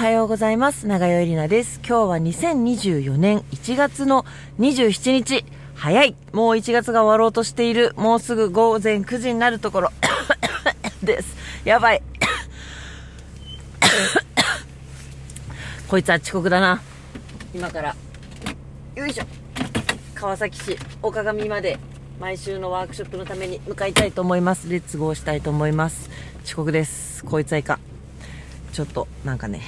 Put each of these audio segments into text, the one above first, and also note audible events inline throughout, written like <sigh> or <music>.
はようございます。長与里奈です。今日は2024年1月の27日。早いもう1月が終わろうとしている。もうすぐ午前9時になるところ <coughs> です。やばい。<coughs> こいつは遅刻だな。今から。よいしょ。川崎市岡上まで毎週のワークショップのために向かいたいと思います。レッツゴーしたいと思います。遅刻です。こいつはいか。ちょっと、なんかね、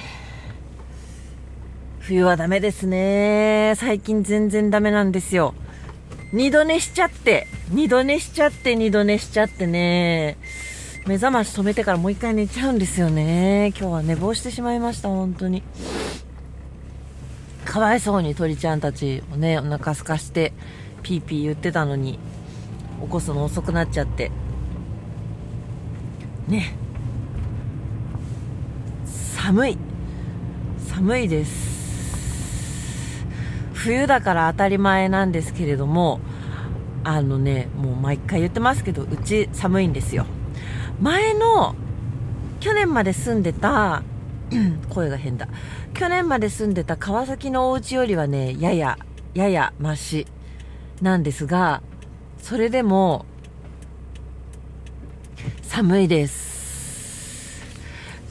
冬はダメですね。最近全然ダメなんですよ。二度寝しちゃって、二度寝しちゃって、二度寝しちゃってね、目覚まし止めてからもう一回寝ちゃうんですよね。今日は寝坊してしまいました、本当に。かわいそうに鳥ちゃんたちをね、お腹すかして、ピーピー言ってたのに、起こすの遅くなっちゃって。ね。寒い。寒いです。冬だから当たり前なんですけれども、あのね、もう毎回言ってますけど、うち寒いんですよ。前の、去年まで住んでた、<clears throat> 声が変だ。去年まで住んでた川崎のお家よりはね、やや、ややマシなんですが、それでも、寒いです。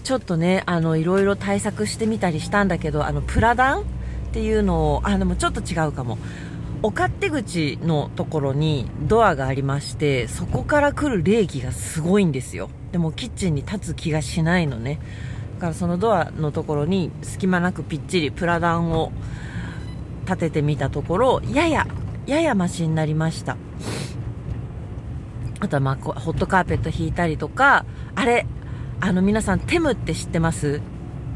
ちょっとね、あの、いろいろ対策してみたりしたんだけど、あの、プラダンっていうのを、あ、でもちょっと違うかも。お勝手口のところにドアがありまして、そこから来る冷気がすごいんですよ。でもキッチンに立つ気がしないのね。だからそのドアのところに隙間なくぴっちりプラダンを立ててみたところ、やや、ややマシになりました。あとはまあ、ホットカーペット引いたりとか、あれ、あの皆さん、テムって知ってます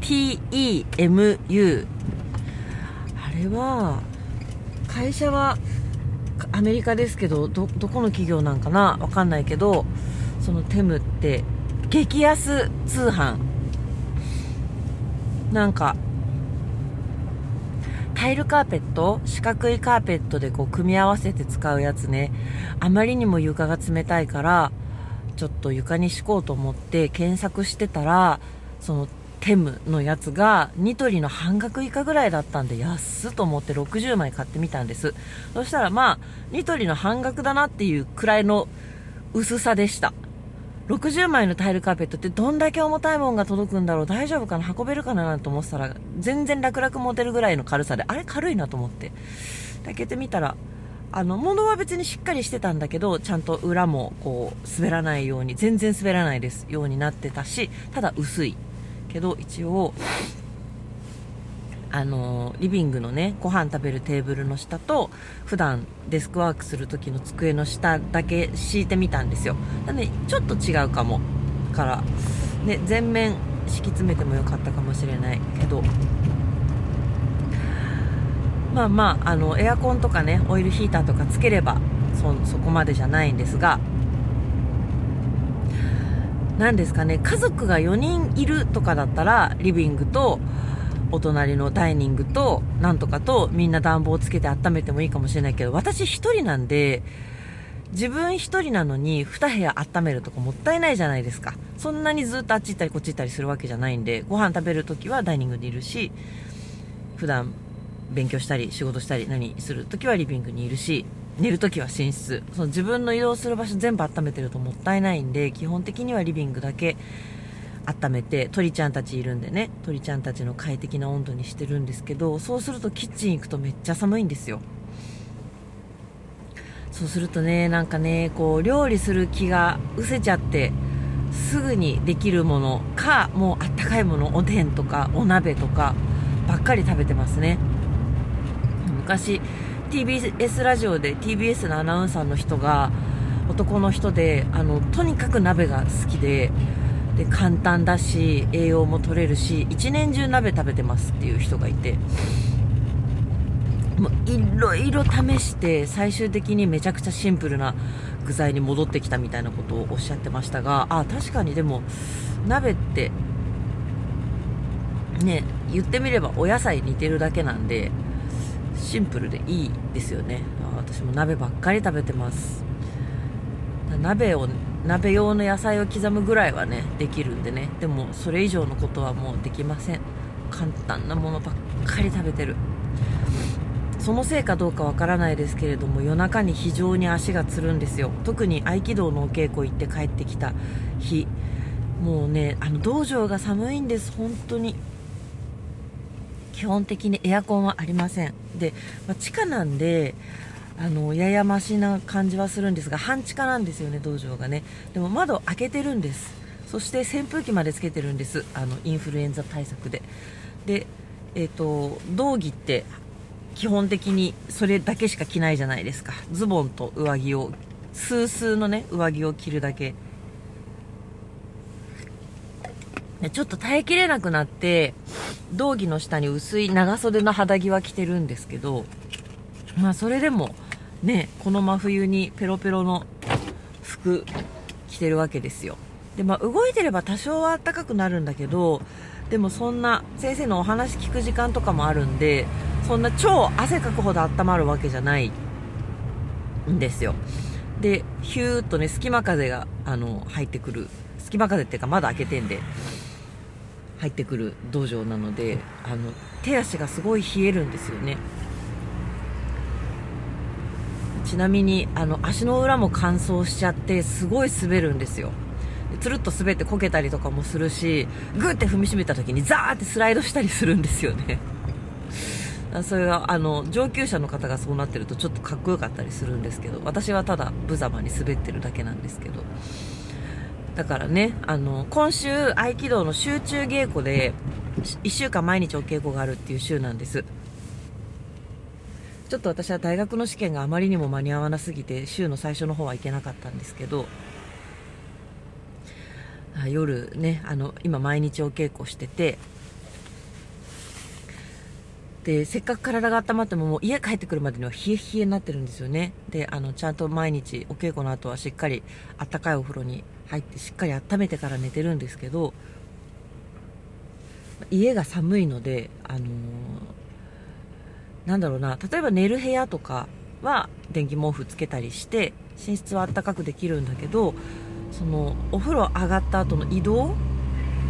?T-E-M-U。れは、会社はアメリカですけど、ど、どこの企業なんかな？わかんないけど、そのテムって、激安通販。なんか、タイルカーペット？四角いカーペットでこう組み合わせて使うやつね。あまりにも床が冷たいから、ちょっと床に敷こうと思って検索してたら、そのテムのやつがニトリの半額以下ぐらいだったんで安っと思って60枚買ってみたんです。そしたらまあ、ニトリの半額だなっていうくらいの薄さでした。60枚のタイルカーペットってどんだけ重たいもんが届くんだろう。大丈夫かな？運べるかな？なんて思ってたら全然楽々持てるぐらいの軽さであれ軽いなと思って。開けてみたらあの物は別にしっかりしてたんだけどちゃんと裏もこう滑らないように全然滑らないですようになってたしただ薄い。けど一応あのリビングのねご飯食べるテーブルの下と普段デスクワークする時の机の下だけ敷いてみたんですよ。なのでちょっと違うかもから、ね、全面敷き詰めてもよかったかもしれないけど。まあまああのエアコンとかねオイルヒーターとかつければそそこまでじゃないんですが。何ですかね家族が4人いるとかだったらリビングとお隣のダイニングとなんとかとみんな暖房つけて温めてもいいかもしれないけど私1人なんで自分1人なのに2部屋温めるとかもったいないじゃないですか。そんなにずっとあっち行ったりこっち行ったりするわけじゃないんでご飯食べるときはダイニングにいるし普段勉強したり仕事したり何するときはリビングにいるし寝るときは寝室。その自分の移動する場所全部温めてるともったいないんで基本的にはリビングだけ温めて鳥ちゃんたちいるんでね。鳥ちゃんたちの快適な温度にしてるんですけどそうするとキッチン行くとめっちゃ寒いんですよ。そうするとねなんかねこう料理する気が失せちゃってすぐにできるものかもうあったかいものおでんとかお鍋とかばっかり食べてますね。昔 TBS ラジオで TBS のアナウンサーの人が男の人であのとにかく鍋が好きでで簡単だし栄養も取れるし一年中鍋食べてますっていう人がいて。もういろいろ試して最終的にめちゃくちゃシンプルな具材に戻ってきたみたいなことをおっしゃってましたがあ確かにでも鍋ってね言ってみればお野菜似てるだけなんでシンプルでいいですよね。私も鍋ばっかり食べてます。鍋を鍋用の野菜を刻むぐらいはねできるんでね。でもそれ以上のことはもうできません。簡単なものばっかり食べてる。そのせいかどうかわからないですけれども夜中に非常に足がつるんですよ。特に合気道のお稽古行って帰ってきた日。もうねあの道場が寒いんです。本当に。基本的にエアコンはありません。で、まあ、地下なんであのややましな感じはするんですが半地下なんですよね道場がね。でも窓開けてるんです。そして扇風機までつけてるんです。あのインフルエンザ対策で。でえっ、ー、と道着って基本的にそれだけしか着ないじゃないですか。ズボンと上着をスースーのね上着を着るだけ。ちょっと耐えきれなくなって道着の下に薄い長袖の肌着は着てるんですけどまあそれでもねこの真冬にペロペロの服着てるわけですよ。でまあ動いてれば多少は暖かくなるんだけどでもそんな先生のお話聞く時間とかもあるんでそんな超汗かくほど温まるわけじゃないんですよ。でヒューッとね隙間風があの入ってくる。隙間風っていうか窓開けてんで。入ってくる道場なのであの手足がすごい冷えるんですよね。ちなみにあの足の裏も乾燥しちゃってすごい滑るんですよ。つるっと滑ってこけたりとかもするしグーって踏みしめた時にザーってスライドしたりするんですよね。<laughs> それはあの上級者の方がそうなってるとちょっとかっこよかったりするんですけど私はただ無様に滑ってるだけなんですけどだからね、あの、今週、合気道の集中稽古で、1週間毎日お稽古があるっていう週なんです。ちょっと私は大学の試験があまりにも間に合わなすぎて、週の最初の方は行けなかったんですけど、夜ね、あの、今毎日お稽古してて、でせっかく体が温まってももう家帰ってくるまでには冷え冷えになってるんですよねであのちゃんと毎日お稽古の後はしっかりあったかいお風呂に入ってしっかり温めてから寝てるんですけど家が寒いので、あのー、なんだろうな例えば寝る部屋とかは電気毛布つけたりして寝室は暖かくできるんだけどそのお風呂上がった後の移動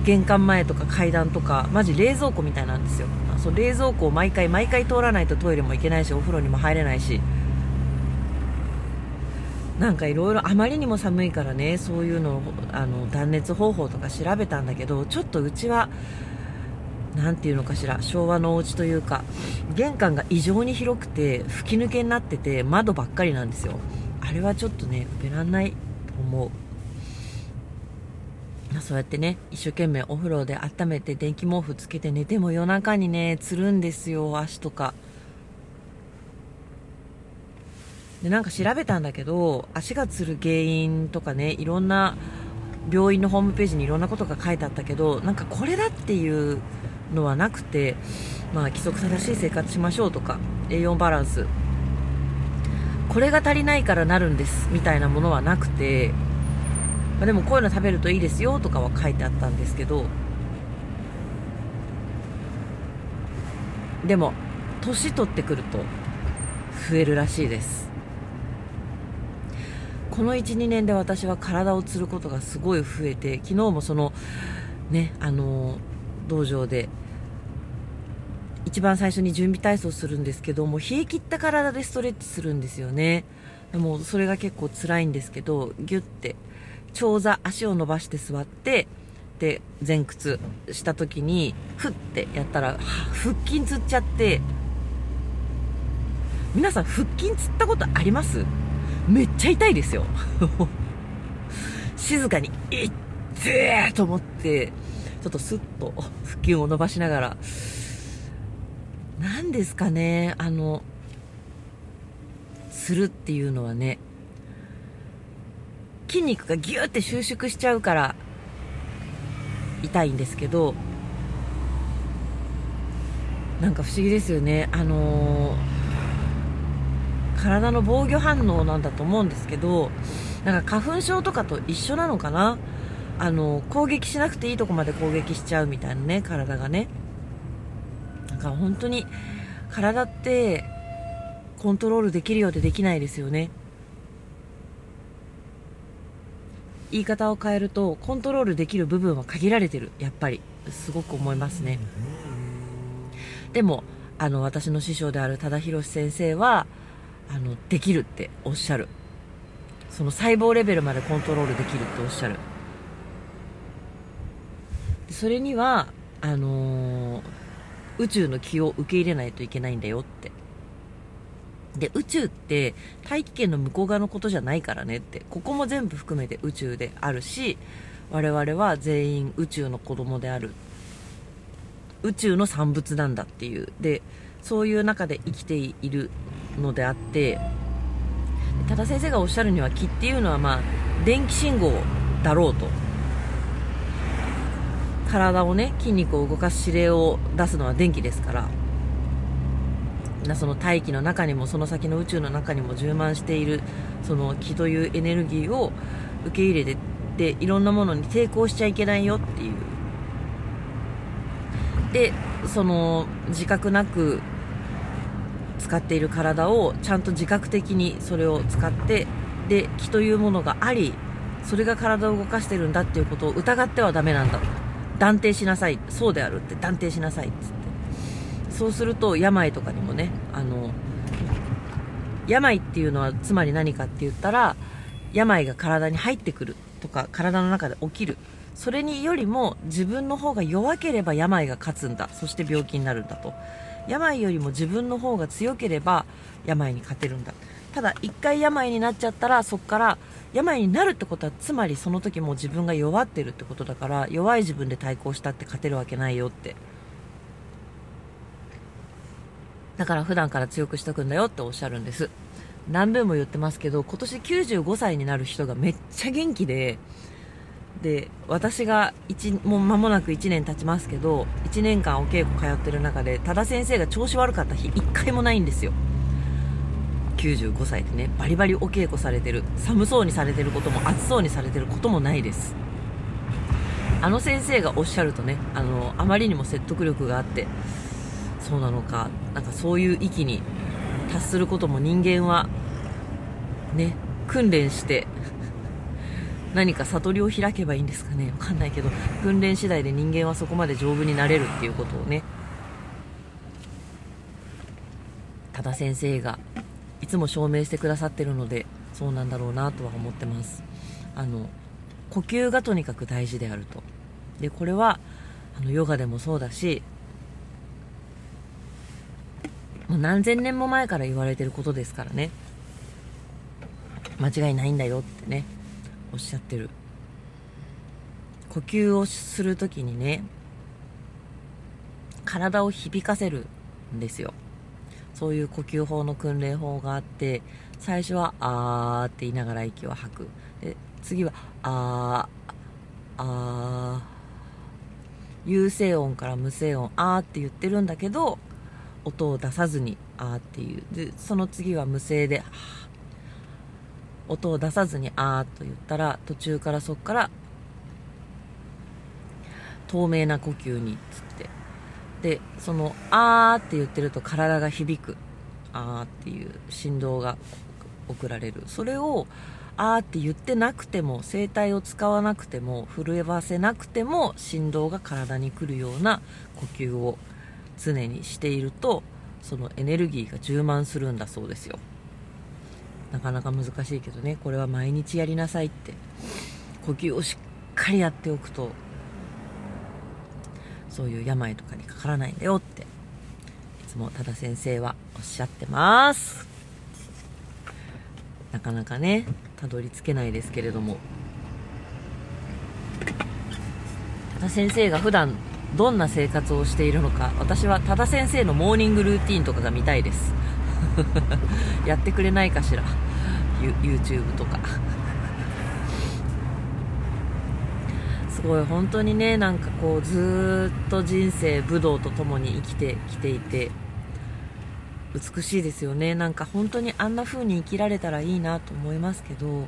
玄関前とか階段とかマジ冷蔵庫みたいなんですよ。そう冷蔵庫を毎回毎回通らないとトイレも行けないしお風呂にも入れないしなんかいろいろあまりにも寒いからねそういうのあの断熱方法とか調べたんだけどちょっとうちは何ていうのかしら昭和のお家というか玄関が異常に広くて吹き抜けになってて窓ばっかりなんですよ。あれはちょっとね受けらんないと思う。そうやってね一生懸命お風呂で温めて電気毛布つけて寝ても夜中にねつるんですよ足とか。でなんか調べたんだけど足がつる原因とかねいろんな病院のホームページにいろんなことが書いてあったけどなんかこれだっていうのはなくて、まあ、規則正しい生活しましょうとか栄養バランス。これが足りないからなるんですみたいなものはなくて、まあ、でもこういうの食べるといいですよとかは書いてあったんですけどでも年取ってくると増えるらしいです。この12年で私は体をつることがすごい増えて昨日もそのねあの道場で一番最初に準備体操するんですけども冷え切った体でストレッチするんですよね。でもそれが結構辛いんですけどギュッて長座足を伸ばして座ってで前屈した時にフッてやったら腹筋つっちゃって皆さん腹筋つったことあります？めっちゃ痛いですよ静かに「いっぜー!」と思ってちょっとスッと腹筋を伸ばしながら何ですかねあのするっていうのはね筋肉がギューって収縮しちゃうから痛いんですけどなんか不思議ですよねあのー体の防御反応なんだと思うんですけどなんか花粉症とかと一緒なのかな？あの攻撃しなくていいとこまで攻撃しちゃうみたいなね体がね。だから本当に体ってコントロールできるようでできないですよね。言い方を変えるとコントロールできる部分は限られてる。やっぱり。すごく思いますね。でもあの私の師匠である多田博先生はあのできるっておっしゃる。その細胞レベルまでコントロールできるっておっしゃる。それにはあのー、宇宙の気を受け入れないといけないんだよって。で宇宙って大気圏の向こう側のことじゃないからねって。ここも全部含めて宇宙であるし我々は全員宇宙の子供である。宇宙の産物なんだっていう。でそういう中で生きている。のであって多田先生がおっしゃるには気っていうのはまあ電気信号だろうと。体をね筋肉を動かす指令を出すのは電気ですから。その大気の中にもその先の宇宙の中にも充満しているその気というエネルギーを受け入れてでいろんなものに抵抗しちゃいけないよっていう。でその自覚なく使っている体をちゃんと自覚的にそれを使ってで気というものがありそれが体を動かしてるんだっていうことを疑ってはダメなんだ断定しなさい。そうであるって。断定しなさいっつって。そうすると病とかにもねあの病っていうのはつまり何かって言ったら病が体に入ってくるとか体の中で起きる。それによりも自分の方が弱ければ病が勝つんだ。そして病気になるんだと。病よりも自分の方が強ければ病に勝てるんだ。ただ一回病になっちゃったらそこから病になるってことはつまりその時も自分が弱ってるってことだから弱い自分で対抗したって勝てるわけないよって。だから普段から強くしとくんだよっておっしゃるんです。何べんも言ってますけど今年95歳になる人がめっちゃ元気でで私が1もう間もなく1年経ちますけど1年間お稽古通ってる中で多田先生が調子悪かった日1回もないんですよ。95歳でねバリバリお稽古されてる。寒そうにされてることも暑そうにされてることもないです。あの先生がおっしゃるとねあのあまりにも説得力があってそうなのかなんかそういう域に達することも人間はね訓練して何か悟りを開けばいいんですかね？わかんないけど訓練次第で人間はそこまで丈夫になれるっていうことをね。多田先生がいつも証明してくださってるのでそうなんだろうなとは思ってます。あの呼吸がとにかく大事であると。でこれはあのヨガでもそうだしもう何千年も前から言われてることですからね。間違いないんだよってね。おっしゃってる。呼吸をする時にね体を響かせるんですよ。そういう呼吸法の訓練法があって最初は「あー」って言いながら息を吐く。で次は「あー」あー。有声音から無声音「あー」って言ってるんだけど音を出さずに「あー」っていう。でその次は無声で「音を出さずに「あー」と言ったら途中からそこから透明な呼吸につって。でその「あー」って言ってると体が響く「あー」っていう振動が送られる。それを「あー」って言ってなくても声帯を使わなくても震わせなくても振動が体に来るような呼吸を常にしているとそのエネルギーが充満するんだそうですよ。なかなか難しいけどね。これは毎日やりなさいって。呼吸をしっかりやっておくとそういう病とかにかからないんだよって。いつも多田先生はおっしゃってます。なかなかねたどり着けないですけれども。多田先生が普段どんな生活をしているのか私は多田先生のモーニングルーティンとかが見たいです。<laughs> やってくれないかしら。YouTube とか。すごい本当にねなんかこうずっと人生武道とともに生きてきていて美しいですよね。なんか本当にあんな風に生きられたらいいなと思いますけど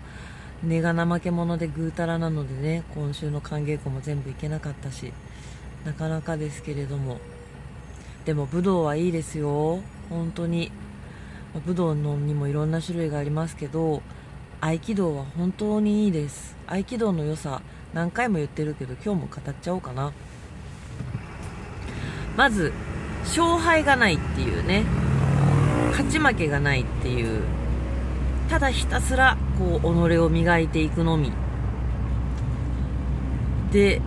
根が怠け者でぐうたらなのでね今週の歓迎会も全部行けなかったしなかなかですけれども。でも武道はいいですよ。本当に武道のにもいろんな種類がありますけど合気道は本当にいいです。合気道の良さ何回も言ってるけど今日も語っちゃおうかな。まず勝敗がないっていうね。勝ち負けがないっていう。ただひたすらこう己を磨いていくのみ。で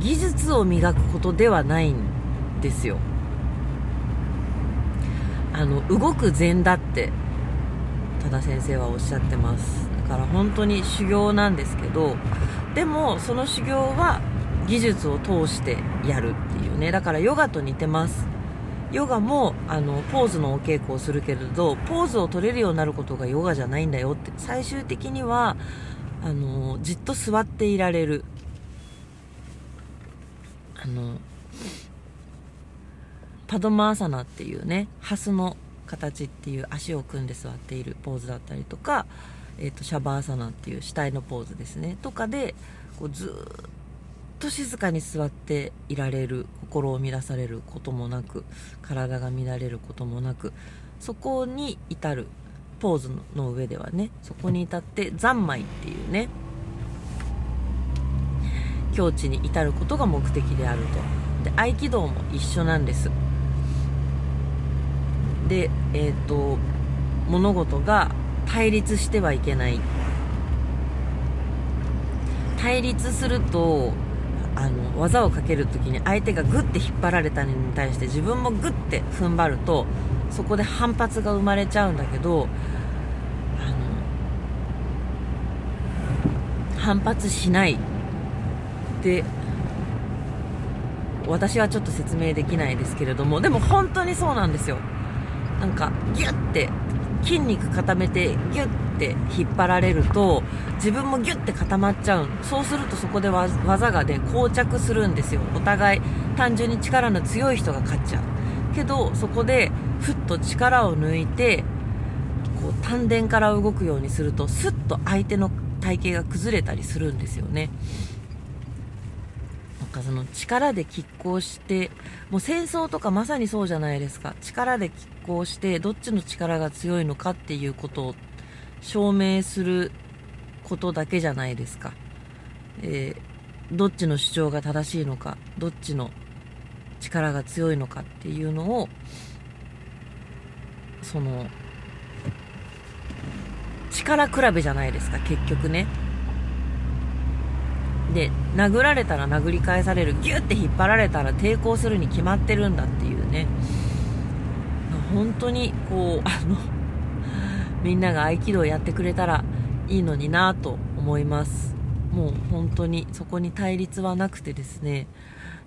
技術を磨くことではないんですよ。あの動く禅だって多田先生はおっしゃってます。だから本当に修行なんですけどでもその修行は技術を通してやるっていうね。だからヨガと似てます。ヨガもあのポーズのお稽古をするけれどポーズを取れるようになることがヨガじゃないんだよって。最終的にはあのじっと座っていられる。あのパドマーサナっていうねハスの形っていう足を組んで座っているポーズだったりとか、えーと、シャバーサナっていう死体のポーズですねとかでこうずっと静かに座っていられる心を乱されることもなく体が乱れることもなくそこに至るポーズの上ではねそこに至って三昧っていうね境地に至ることが目的であるとで合気道も一緒なんですで、えーと、物事が対立してはいけない。対立するとあの技をかける時に相手がグッて引っ張られたのに対して自分もグッて踏ん張るとそこで反発が生まれちゃうんだけど反発しないで私はちょっと説明できないですけれどもでも本当にそうなんですよ。なんかギュッて筋肉固めてギュッて引っ張られると自分もギュッて固まっちゃう。そうするとそこで技がね膠着するんですよ。お互い単純に力の強い人が勝っちゃう。けどそこでふっと力を抜いてこう丹田から動くようにするとスッと相手の体型が崩れたりするんですよね。なんかその力で拮抗してもう戦争とかまさにそうじゃないですか。力で拮抗してどっちの力が強いのかっていうことを証明することだけじゃないですか、えー、どっちの主張が正しいのかどっちの力が強いのかっていうのをその力比べじゃないですか結局ね。で殴られたら殴り返されるギュッて引っ張られたら抵抗するに決まってるんだっていうね。本当にこうあのみんなが合気道やってくれたらいいのになと思います。もう本当にそこに対立はなくてですね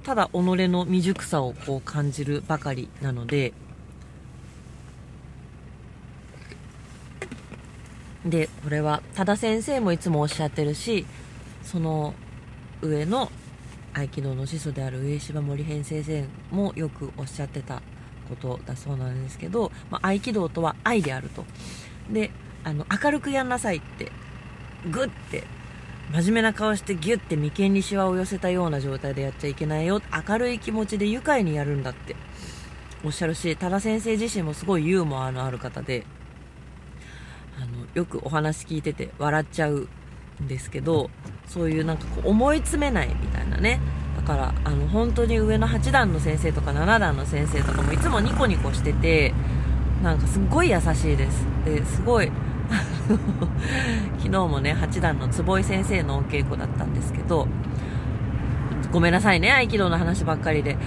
ただ己の未熟さをこう感じるばかりなのででこれは多田先生もいつもおっしゃってるしその上の合気道の始祖である上柴森編先生もよくおっしゃってたことだそうなんですけど、まあ、合気道とは愛であると。であの明るくやんなさいってグッて真面目な顔してギュッて眉間にしわを寄せたような状態でやっちゃいけないよ。明るい気持ちで愉快にやるんだっておっしゃるし多田先生自身もすごいユーモアのある方であのよくお話聞いてて笑っちゃうんですけどそういうなんかこう思い詰めないみたいなね。からあの本当に上の8段の先生とか7段の先生とかもいつもニコニコしててなんかすっごい優しいです。ですごい <laughs> 昨日もね8段の坪井先生のお稽古だったんですけどごめんなさいね合気道の話ばっかりで。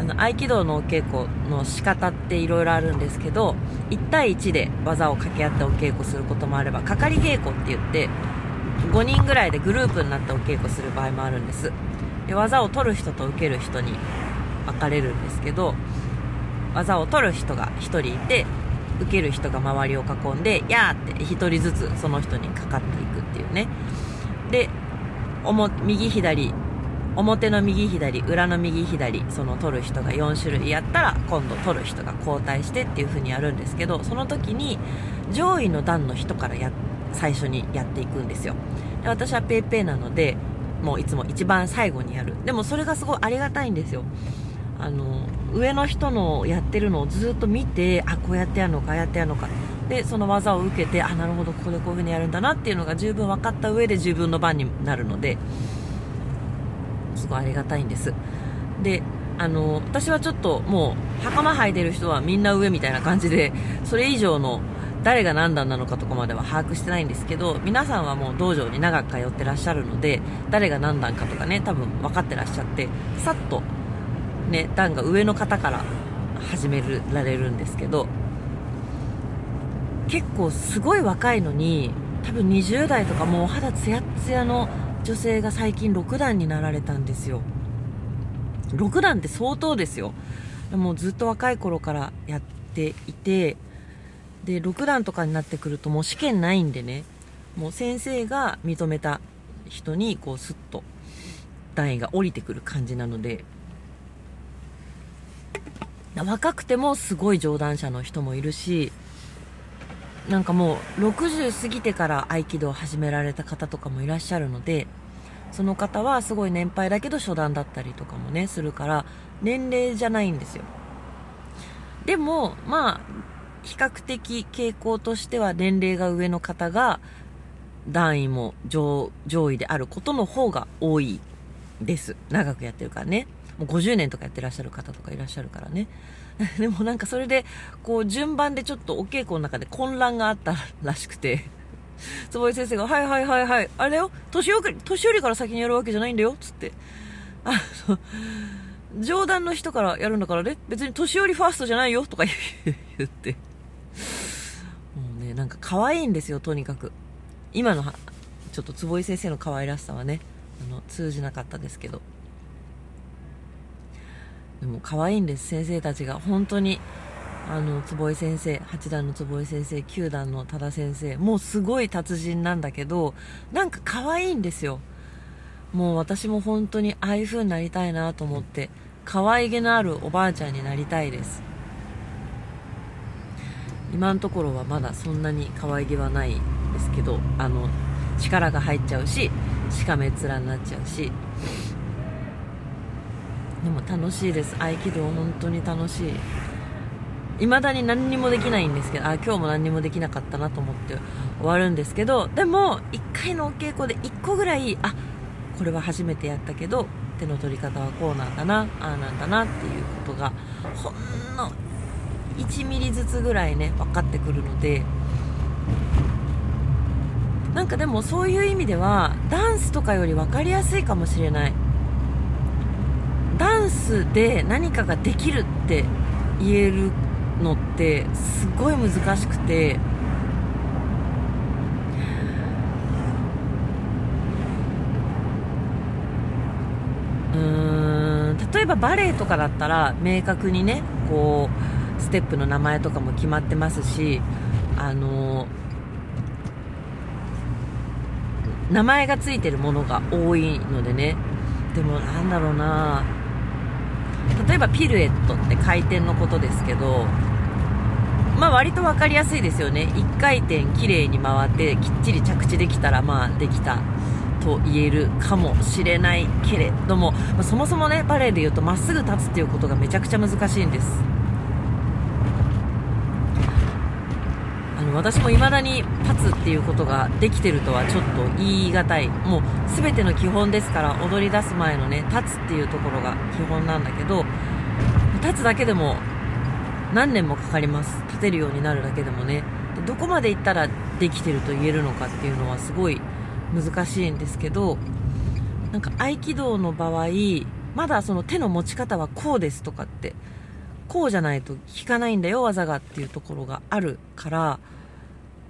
あの合気道のお稽古の仕方っていろいろあるんですけど1対1で技を掛け合ってお稽古することもあればかかり稽古って言って5人ぐらいでグループになってお稽古する場合もあるんです。で技を取る人と受ける人に分かれるんですけど技を取る人が1人いて受ける人が周りを囲んで「やー」って1人ずつその人にかかっていくっていうね。で右左表の右左裏の右左その取る人が4種類やったら今度取る人が交代してっていう風にやるんですけどその時に上位の段の人からや最初にやっていくんですよ。で私は PayPay なのでもういつも一番最後にやる。でもそれがすごいありがたいんですよ。あの上の人のやってるのをずっと見てあこうやってやるのかああやってやるのか。でその技を受けてあなるほどここでこういう風にやるんだなっていうのが十分分かった上で自分の番になるのですごいありがたいんです。であの私はちょっともう袴履いてる人はみんな上みたいな感じでそれ以上の誰が何段なのかとかまでは把握してないんですけど皆さんはもう道場に長く通ってらっしゃるので誰が何段かとかね多分分かってらっしゃってさっとね段が上の方から始められるんですけど結構すごい若いのに多分20代とかもう肌ツヤツヤの女性が最近6段になられたんですよ。6段って相当ですよ。もうずっと若い頃からやっていてで6段とかになってくるともう試験ないんでね。もう先生が認めた人にこうスッと段位が降りてくる感じなので。若くてもすごい上段者の人もいるしなんかもう60過ぎてから合気道を始められた方とかもいらっしゃるのでその方はすごい年配だけど初段だったりとかもねするから年齢じゃないんですよ。でもまあ比較的傾向としては年齢が上の方が段位も上位であることの方が多いです。長くやってるからね。もう50年とかやってらっしゃる方とかいらっしゃるからね。<laughs> でもなんかそれでこう順番でちょっとお稽古の中で混乱があったらしくて。坪井先生が「はいはいはいはい。あれだよ？年寄り年寄りから先にやるわけじゃないんだよ」っつって。あの冗談の人からやるんだからね。別に年寄りファーストじゃないよ。とか言って。なんか可愛いんですよとにかく。今のちょっと坪井先生の可愛らしさはねあの通じなかったですけど。でも可愛いんです先生たちが。本当にあの坪井先生8段の坪井先生9段の多田先生もうすごい達人なんだけどなんか可愛いんですよ。もう私も本当にああいう風になりたいなと思って可愛げのあるおばあちゃんになりたいです。今のところはまだそんなに可愛げはないですけどあの力が入っちゃうししかめっ面になっちゃうし。でも楽しいです。合気道本当に楽しい。未だに何にもできないんですけどあ今日も何にもできなかったなと思って終わるんですけどでも1回のお稽古で1個ぐらいあこれは初めてやったけど手の取り方はこうなんだなああなんだなっていうことがほんの1ミリずつぐらいね分かってくるので。なんかでもそういう意味ではダンスとかより分かりやすいかもしれない。ダンスで何かができるって言えるのってすごい難しくて。うん例えばバレエとかだったら明確にねこうステップの名前とかも決まってますしあの名前がついてるものが多いのでね。でもなんだろうな。例えばピルエットって回転のことですけどまあ割と分かりやすいですよね。1回転きれいに回ってきっちり着地できたらまあできたと言えるかもしれないけれども、まあ、そもそもねバレエでいうとまっすぐ立つっていうことがめちゃくちゃ難しいんです。の私も未だに立つっていうことができてるとはちょっと言い難い。もう全ての基本ですから踊り出す前のね立つっていうところが基本なんだけど立つだけでも何年もかかります。立てるようになるだけでもね。でどこまでいったらできてると言えるのかっていうのはすごい難しいんですけどなんか合気道の場合まだその手の持ち方はこうですとかってこうじゃないと効かないんだよ技がっていうところがあるから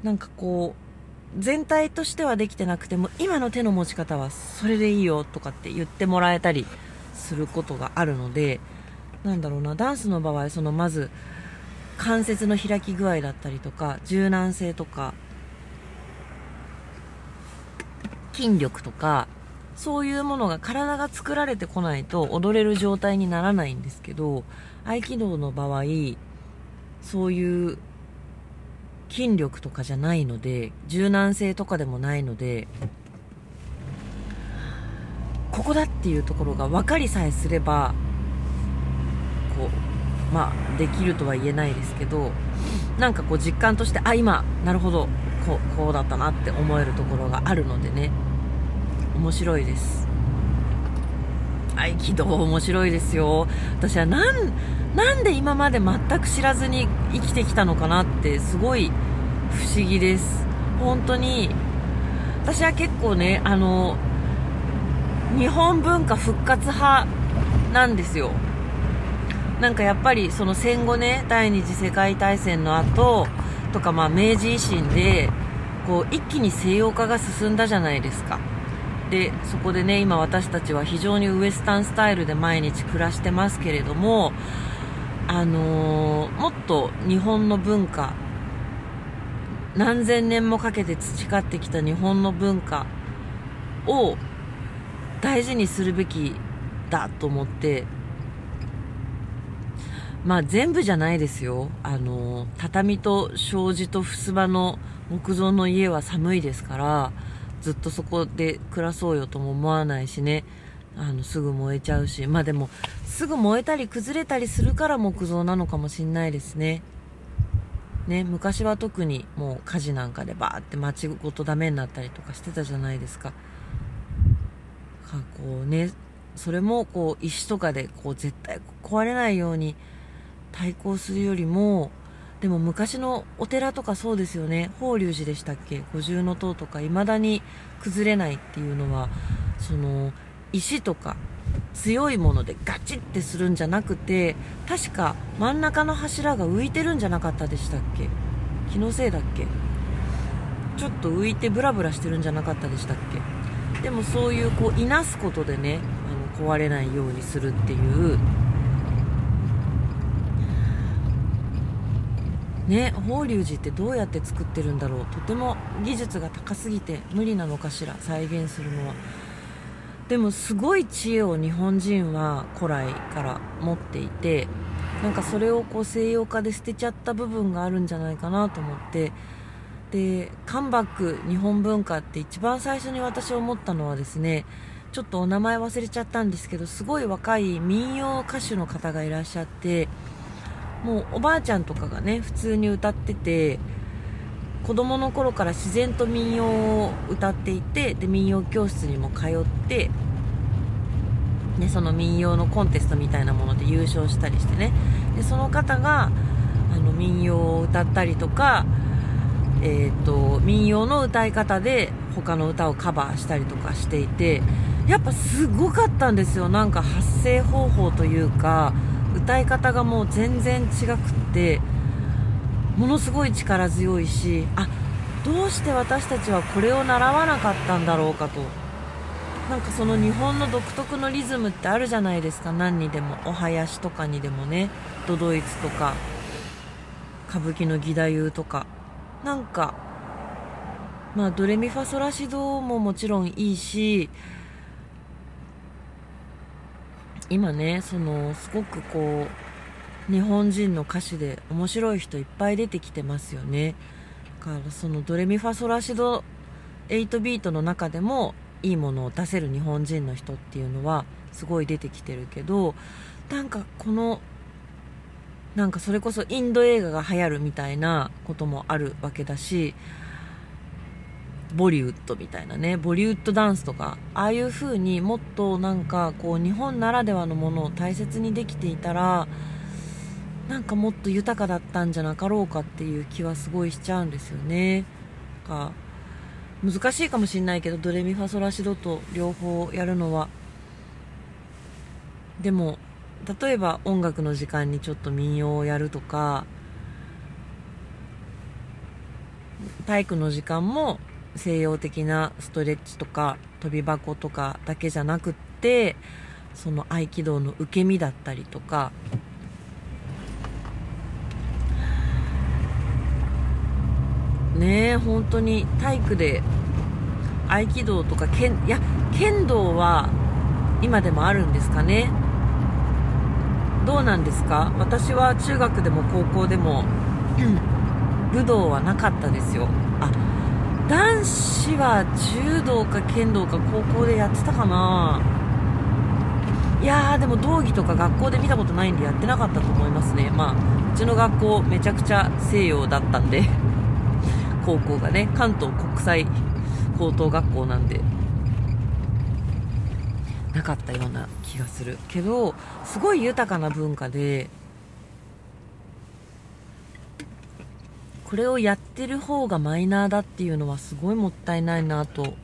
なんかこう全体としてはできてなくても今の手の持ち方はそれでいいよとかって言ってもらえたりすることがあるのでなんだろうなダンスの場合そのまず関節の開き具合だったりとか柔軟性とか筋力とかそういうものが体が作られてこないと踊れる状態にならないんですけど合気道の場合そういう筋力とかじゃないので柔軟性とかでもないのでここだっていうところが分かりさえすればこうまあできるとは言えないですけどなんかこう実感としてあ今なるほどこうこうだったなって思えるところがあるのでね。面白いです。合気道面白いですよ。私はなんなんで今まで全く知らずに生きてきたのかなってすごい不思議です。本当に私は結構ねあの日本文化復活派なんですよ。なんかやっぱりその戦後ね第二次世界大戦の後とかまあ明治維新でこう一気に西洋化が進んだじゃないですか。でそこでね今私たちは非常にウエスタンスタイルで毎日暮らしてますけれどもあのー、もっと日本の文化何千年もかけて培ってきた日本の文化を大事にするべきだと思ってまあ全部じゃないですよ。あの畳と障子と襖の木造の家は寒いですからずっとそこで暮らそうよとも思わないしね。あのすぐ燃えちゃうしまあでもすぐ燃えたり崩れたりするから木造なのかもしんないですね。ね昔は特にもう火事なんかでバーって街ごとダメになったりとかしてたじゃないですか。かこうねそれもこう石とかでこう絶対壊れないように対抗するよりもでも昔のお寺とかそうですよね。法隆寺でしたっけ？五重塔とか未だに崩れないっていうのはその石とか強いものでガチッてするんじゃなくて確か真ん中の柱が浮いてるんじゃなかったでしたっけ？気のせいだっけ？ちょっと浮いてブラブラしてるんじゃなかったでしたっけ？でもそういうこういなすことでねあの壊れないようにするっていう。ね法隆寺ってどうやって作ってるんだろう？とても技術が高すぎて無理なのかしら？再現するのは。でもすごい知恵を日本人は古来から持っていてなんかそれをこう西洋化で捨てちゃった部分があるんじゃないかなと思ってでカムバック日本文化って一番最初に私思ったのはですねちょっとお名前忘れちゃったんですけどすごい若い民謡歌手の方がいらっしゃってもうおばあちゃんとかがね普通に歌ってて子供の頃から自然と民謡を歌っていてで民謡教室にも通ってね、その民謡のコンテストみたいなもので優勝したりしてね。でその方があの民謡を歌ったりとか、えーと、民謡の歌い方で他の歌をカバーしたりとかしていてやっぱすごかったんですよ。なんか発声方法というか歌い方がもう全然違くって。ものすごい力強いしあどうして私たちはこれを習わなかったんだろうかと。なんかその日本の独特のリズムってあるじゃないですか。何にでも。お囃子とかにでもね。都々逸とか。歌舞伎の義太夫とか。なんかまあドレミファソラシドももちろんいいし今ねそのすごくこう日本人の歌手で面白い人いっぱい出てきてますよね。だからそのドレミファソラシド8ビートの中でもいいものを出せる日本人の人っていうのはすごい出てきてるけどなんかこのなんかそれこそインド映画が流行るみたいなこともあるわけだしボリウッドみたいなねボリウッドダンスとかああいう風にもっとなんかこう日本ならではのものを大切にできていたらなんかもっと豊かだったんじゃなかろうかっていう気はすごいしちゃうんですよね。か難しいかもしれないけどドレミファソラシドと両方やるのは。でも例えば音楽の時間にちょっと民謡をやるとか体育の時間も西洋的なストレッチとか跳び箱とかだけじゃなくってその合気道の受け身だったりとかね本当に体育で合気道とか剣いや剣道は今でもあるんですかね？どうなんですか？私は中学でも高校でも武道はなかったですよ。あ男子は柔道か剣道か高校でやってたかな？いやーでも道着とか学校で見たことないんでやってなかったと思いますね。まあうちの学校めちゃくちゃ西洋だったんで。高校がね関東国際高等学校なんでなかったような気がするけどすごい豊かな文化でこれをやってる方がマイナーだっていうのはすごいもったいないなと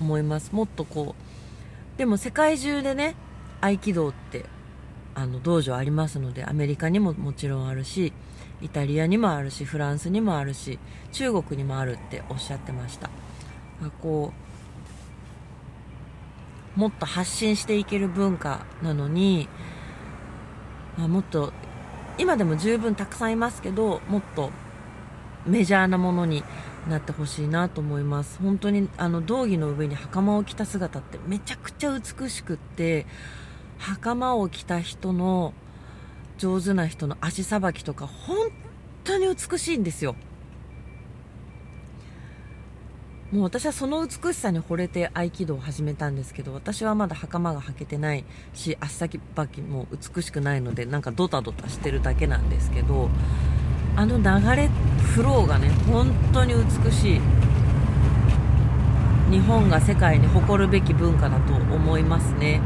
思います。もっとこうでも世界中でね合気道ってあの道場ありますのでアメリカにももちろんあるしイタリアにもあるしフランスにもあるし中国にもあるっておっしゃってました。こうもっと発信していける文化なのに、まあ、もっと今でも十分たくさんいますけどもっとメジャーなものになってほしいなと思います。本当にあの道着の上に袴を着た姿ってめちゃくちゃ美しくって袴を着た人の上手な人の足さばきとか本当に美しいんですよ。もう私はその美しさに惚れて合気道を始めたんですけど私はまだ袴が履けてないし足先ばきも美しくないのでなんかドタドタしてるだけなんですけどあの流れフローがね本当に美しい。日本が世界に誇るべき文化だと思いますね。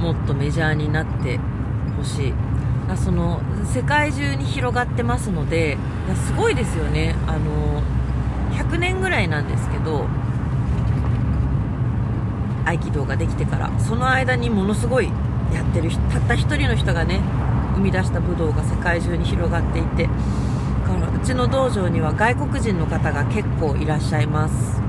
もっとメジャーになってほしい。その世界中に広がってますのですごいですよね。あの100年ぐらいなんですけど合気道ができてから。その間にものすごいやってるたった1人の人がね生み出した武道が世界中に広がっていてうちの道場には外国人の方が結構いらっしゃいます。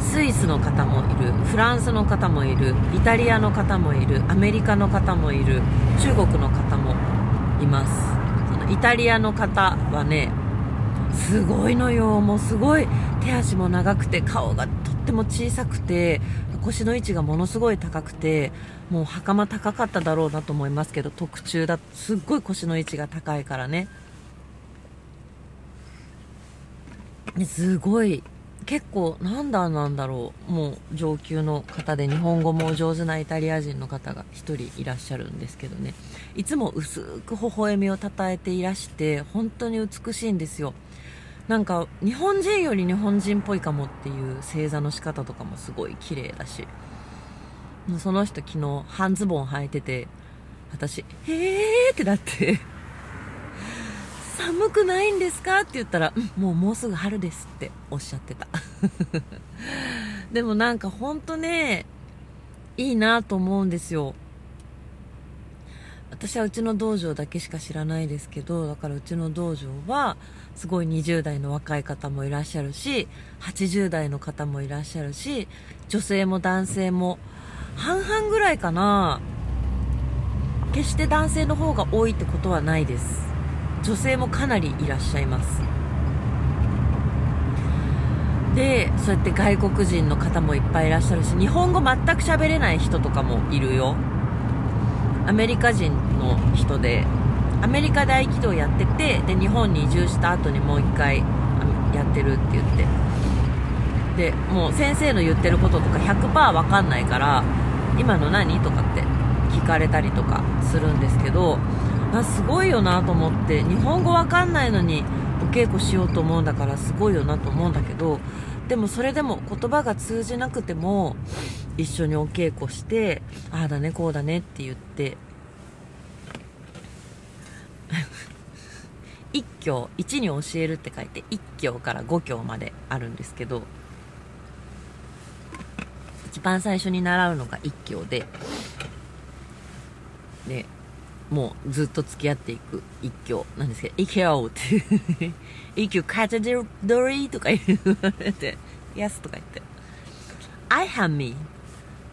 スイスの方もいるフランスの方もいるイタリアの方もいるアメリカの方もいる中国の方もいます。そのイタリアの方はねすごいのよ。もうすごい手足も長くて顔がとっても小さくて腰の位置がものすごい高くてもう袴高かっただろうなと思いますけど特注だすっごい腰の位置が高いからね。すごい結構なんだなんだろうもう上級の方で日本語も上手なイタリア人の方が1人いらっしゃるんですけどね。いつも薄く微笑みをたたえていらして本当に美しいんですよ。なんか日本人より日本人っぽいかもっていう正座の仕方とかもすごい綺麗だし。その人昨日半ズボン履いてて私「へーってなって。寒くないんですか？って言ったら、うん、もうもうすぐ春ですっておっしゃってた。<laughs> でもなんかほんとね、いいなと思うんですよ。私はうちの道場だけしか知らないですけど、だからうちの道場は、すごい20代の若い方もいらっしゃるし、80代の方もいらっしゃるし、女性も男性も、半々ぐらいかな。決して男性の方が多いってことはないです。女性もかなりいらっしゃいます。でそうやって外国人の方もいっぱいいらっしゃるし日本語全く喋れない人とかもいるよ。アメリカ人の人でアメリカで合気道やっててで日本に移住した後にもう一回やってるって言って。でもう先生の言ってることとか100%分かんないから今の何とかって聞かれたりとかするんですけどあすごいよなと思って。日本語わかんないのにお稽古しようと思うんだからすごいよなと思うんだけどでもそれでも言葉が通じなくても一緒にお稽古してああだねこうだねって言って1教1に教えるって書いて1教から5教まであるんですけど一番最初に習うのが1教ででもうずっと付き合っていく一挙なんですけど、イケオって一挙カタドリーとか言われて、Yes とか言って、I 半身、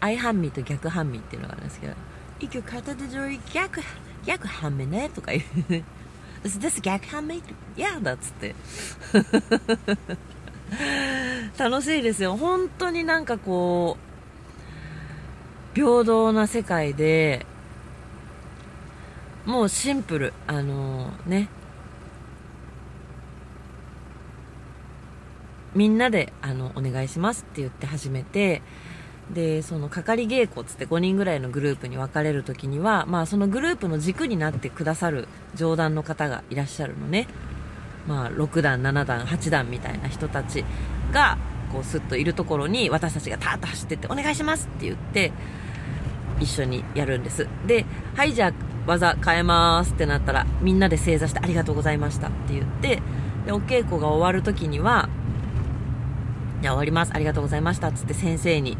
I 半身と逆半身っていうのがあるんですけど、一挙カタドリー逆、逆半身ねとか言う。<laughs> Is this 逆半身いやだっつって。<laughs> 楽しいですよ。本当になんかこう、平等な世界で、もうシンプル。あのー、ね。みんなであのお願いしますって言って始めてでその係稽古っつって5人ぐらいのグループに分かれる時には、まあ、そのグループの軸になってくださる上段の方がいらっしゃるのね、まあ、6段7段8段みたいな人たちがこうスッといるところに私たちがターッと走ってってお願いしますって言って一緒にやるんです。ではいじゃあ技変えますってなったらみんなで正座してありがとうございましたって言ってでお稽古が終わる時にはじゃあ終わりますありがとうございましたっつって先生に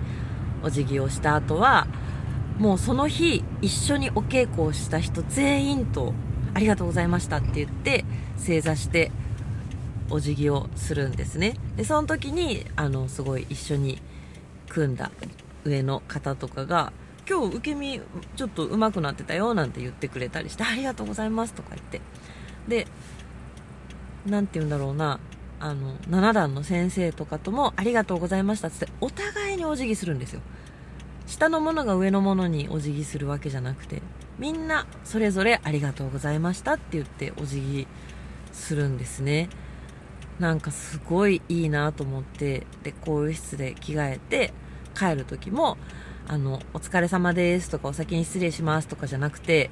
お辞儀をした後はもうその日一緒にお稽古をした人全員とありがとうございましたって言って正座してお辞儀をするんですね。でその時にあのすごい一緒に組んだ上の方とかが今日受け身ちょっと上手くなってたよなんて言ってくれたりして <laughs> ありがとうございますとか言って。で何て言うんだろうな。あの7段の先生とかともありがとうございましたってお互いにお辞儀するんですよ。下の者が上の者にお辞儀するわけじゃなくてみんなそれぞれありがとうございましたって言ってお辞儀するんですね。なんかすごいいいなと思ってで更衣室で着替えて帰る時もあのお疲れ様ですとかお先に失礼しますとかじゃなくて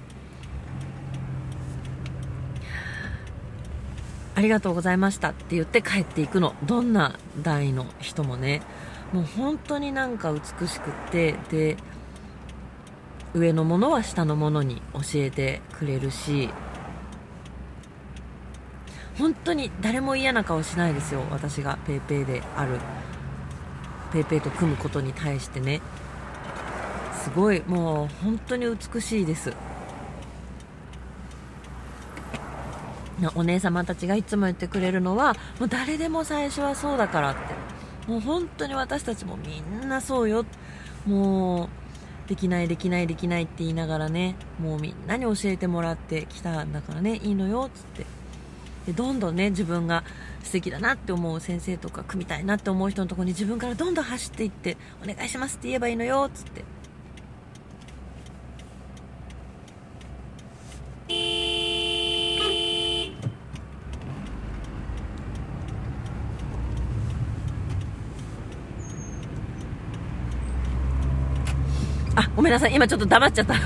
ありがとうございましたって言って帰っていくの。どんな代の人もね。もう本当になんか美しくってで上のものは下のものに教えてくれるし本当に誰も嫌な顔しないですよ私が PayPay である。PayPay と組むことに対してね。すごい。もう本当に美しいです。お姉様たちがいつも言ってくれるのはもう誰でも最初はそうだからって。もう本当に私たちもみんなそうよ。もうできないできないできないって言いながらねもうみんなに教えてもらってきたんだからねいいのよっつって。でどんどんね自分が素敵だなって思う先生とか組みたいなって思う人のところに自分からどんどん走っていってお願いしますって言えばいいのよっつって。あ、ごめんなさい。今ちょっと黙っちゃった。<laughs>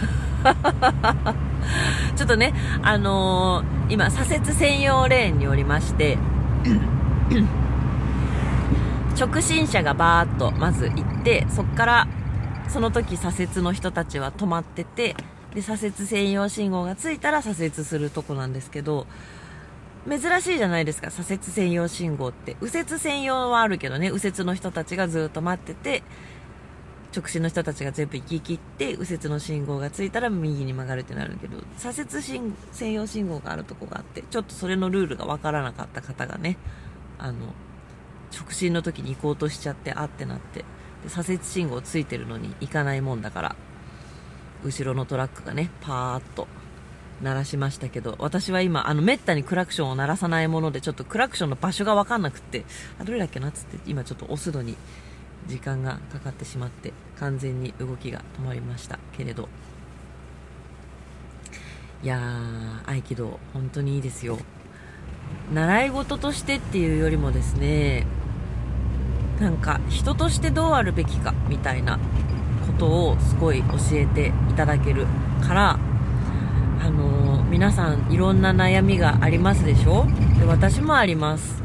ちょっとね、あのー、今、左折専用レーンにおりまして、<clears throat> 直進車がバーっとまず行って、そこから、その時左折の人たちは止まってて、で、左折専用信号がついたら左折するとこなんですけど、珍しいじゃないですか、左折専用信号って。右折専用はあるけどね、右折の人たちがずっと待ってて、直進の人たちが全部行き切って右折の信号がついたら右に曲がるってなるけど左折専用信号があるとこがあってちょっとそれのルールが分からなかった方がねあの直進の時に行こうとしちゃってあってなってで左折信号ついてるのに行かないもんだから後ろのトラックがねパーッと鳴らしましたけど私は今あのめったにクラクションを鳴らさないものでちょっとクラクションの場所が分かんなくってあどれだっけなっつって今ちょっと押すのに時間がかかってしまって完全に動きが止まりましたけれど。いやー合気道本当にいいですよ。習い事としてっていうよりもですねなんか人としてどうあるべきかみたいなことをすごい教えていただけるからあのー、皆さんいろんな悩みがありますでしょ？で私もあります。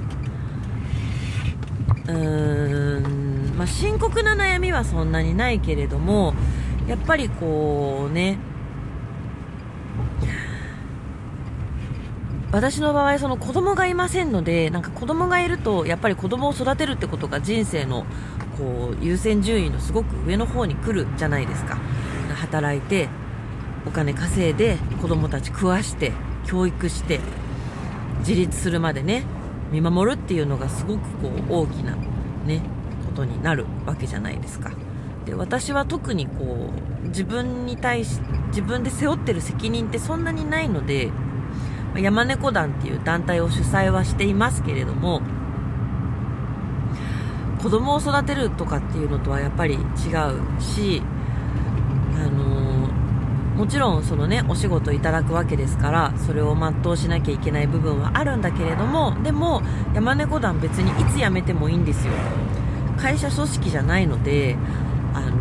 うーんまあ、深刻な悩みはそんなにないけれどもやっぱりこうね私の場合その子供がいませんのでなんか子供がいるとやっぱり子供を育てるってことが人生のこう優先順位のすごく上の方に来るじゃないですか。働いてお金稼いで子供たち食わして教育して自立するまでね見守るっていうのがすごくこう大きなねことになるわけじゃないですか。で私は特にこう自分に対し自分で背負ってる責任ってそんなにないので山猫団っていう団体を主催はしていますけれども子供を育てるとかっていうのとはやっぱり違うしあのもちろんそのねお仕事いただくわけですからそれを全うしなきゃいけない部分はあるんだけれどもでも山猫団別にいつ辞めてもいいんですよ。会社組織じゃないので、あの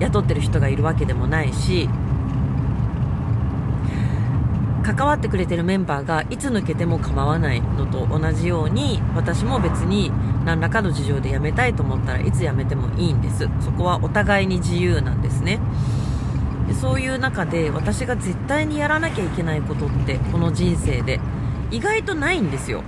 雇ってる人がいるわけでもないし関わってくれてるメンバーがいつ抜けても構わないのと同じように私も別に何らかの事情で辞めたいと思ったらいつ辞めてもいいんです。そこはお互いに自由なんですね。でそういう中で私が絶対にやらなきゃいけないことってこの人生で意外とないんですよ。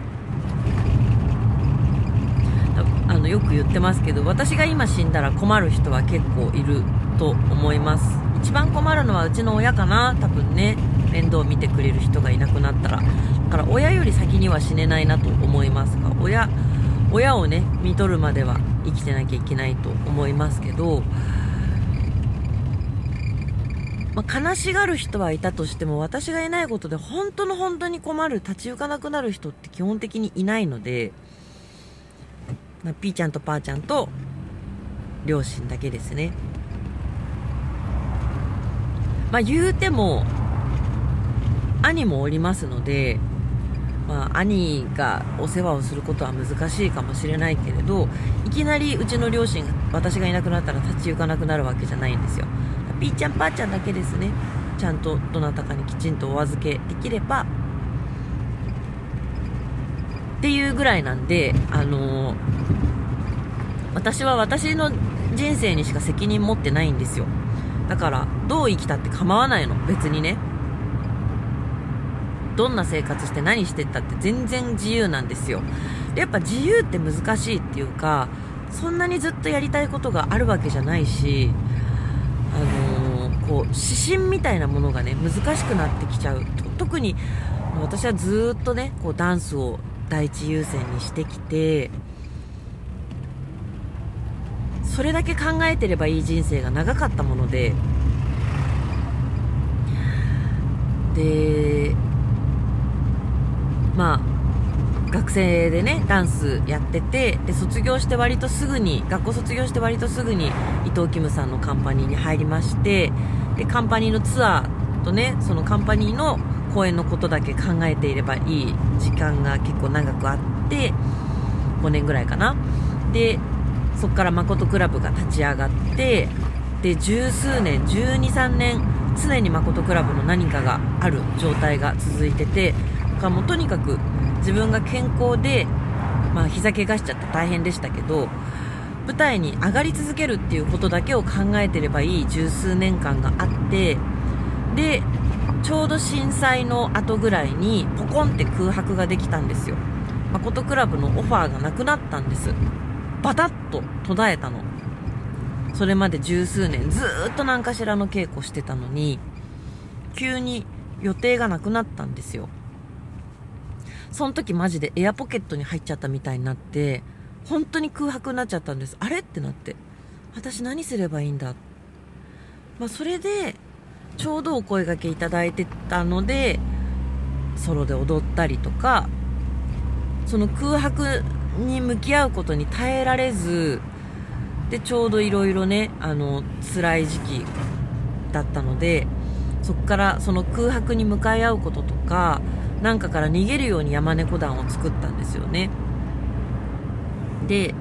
あのよく言ってますけど私が今死んだら困る人は結構いると思います。一番困るのはうちの親かな多分ね。面倒を見てくれる人がいなくなったらだから親より先には死ねないなと思いますが親親をね見とるまでは生きてなきゃいけないと思いますけど、まあ、悲しがる人はいたとしても私がいないことで本当の本当に困る立ち行かなくなる人って基本的にいないので、まあ、ピーちゃんとパーちゃんと両親だけですね。まあ言うても兄もおりますので、まあ、兄がお世話をすることは難しいかもしれないけれどいきなりうちの両親私がいなくなったら立ち行かなくなるわけじゃないんですよ。ピーちゃんパーちゃんだけですね。ちゃんとどなたかにきちんとお預けできれば。っていうぐらいなんであのー、私は私の人生にしか責任持ってないんですよ。だからどう生きたって構わないの。別にね。どんな生活して何してったって全然自由なんですよ。でやっぱ自由って難しいっていうかそんなにずっとやりたいことがあるわけじゃないしあのー、こう指針みたいなものがね難しくなってきちゃう。特に私はずっとねこうダンスを第一優先にしてきてそれだけ考えてればいい人生が長かったものででまあ学生でねダンスやっててで卒業して割とすぐに学校卒業して割とすぐに伊藤キムさんのカンパニーに入りましてでカンパニーのツアーとねそのカンパニーの公演のことだけ考えていればいい時間が結構長くあって5年ぐらいかな。でそこから誠クラブが立ち上がってで十数年12、3年常に誠クラブの何かがある状態が続いててかもとにかく自分が健康で、まあ、膝怪我しちゃって大変でしたけど舞台に上がり続けるっていうことだけを考えてればいい十数年間があってでちょうど震災の後ぐらいにポコンって空白ができたんですよ。誠クラブのオファーがなくなったんです。バタッと途絶えたの。それまで十数年ずっと何かしらの稽古してたのに急に予定がなくなったんですよ。その時マジでエアポケットに入っちゃったみたいになって、本当に空白になっちゃったんです。あれ？ってなって。私何すればいいんだ？まあ、それで、ちょうどお声がけいただいてたので、ソロで踊ったりとか、その空白に向き合うことに耐えられず、で、ちょうどいろいろね、あの、辛い時期だったので、そこからその空白に向かい合うこととか、なんかから逃げるように山猫団を作ったんですよね。で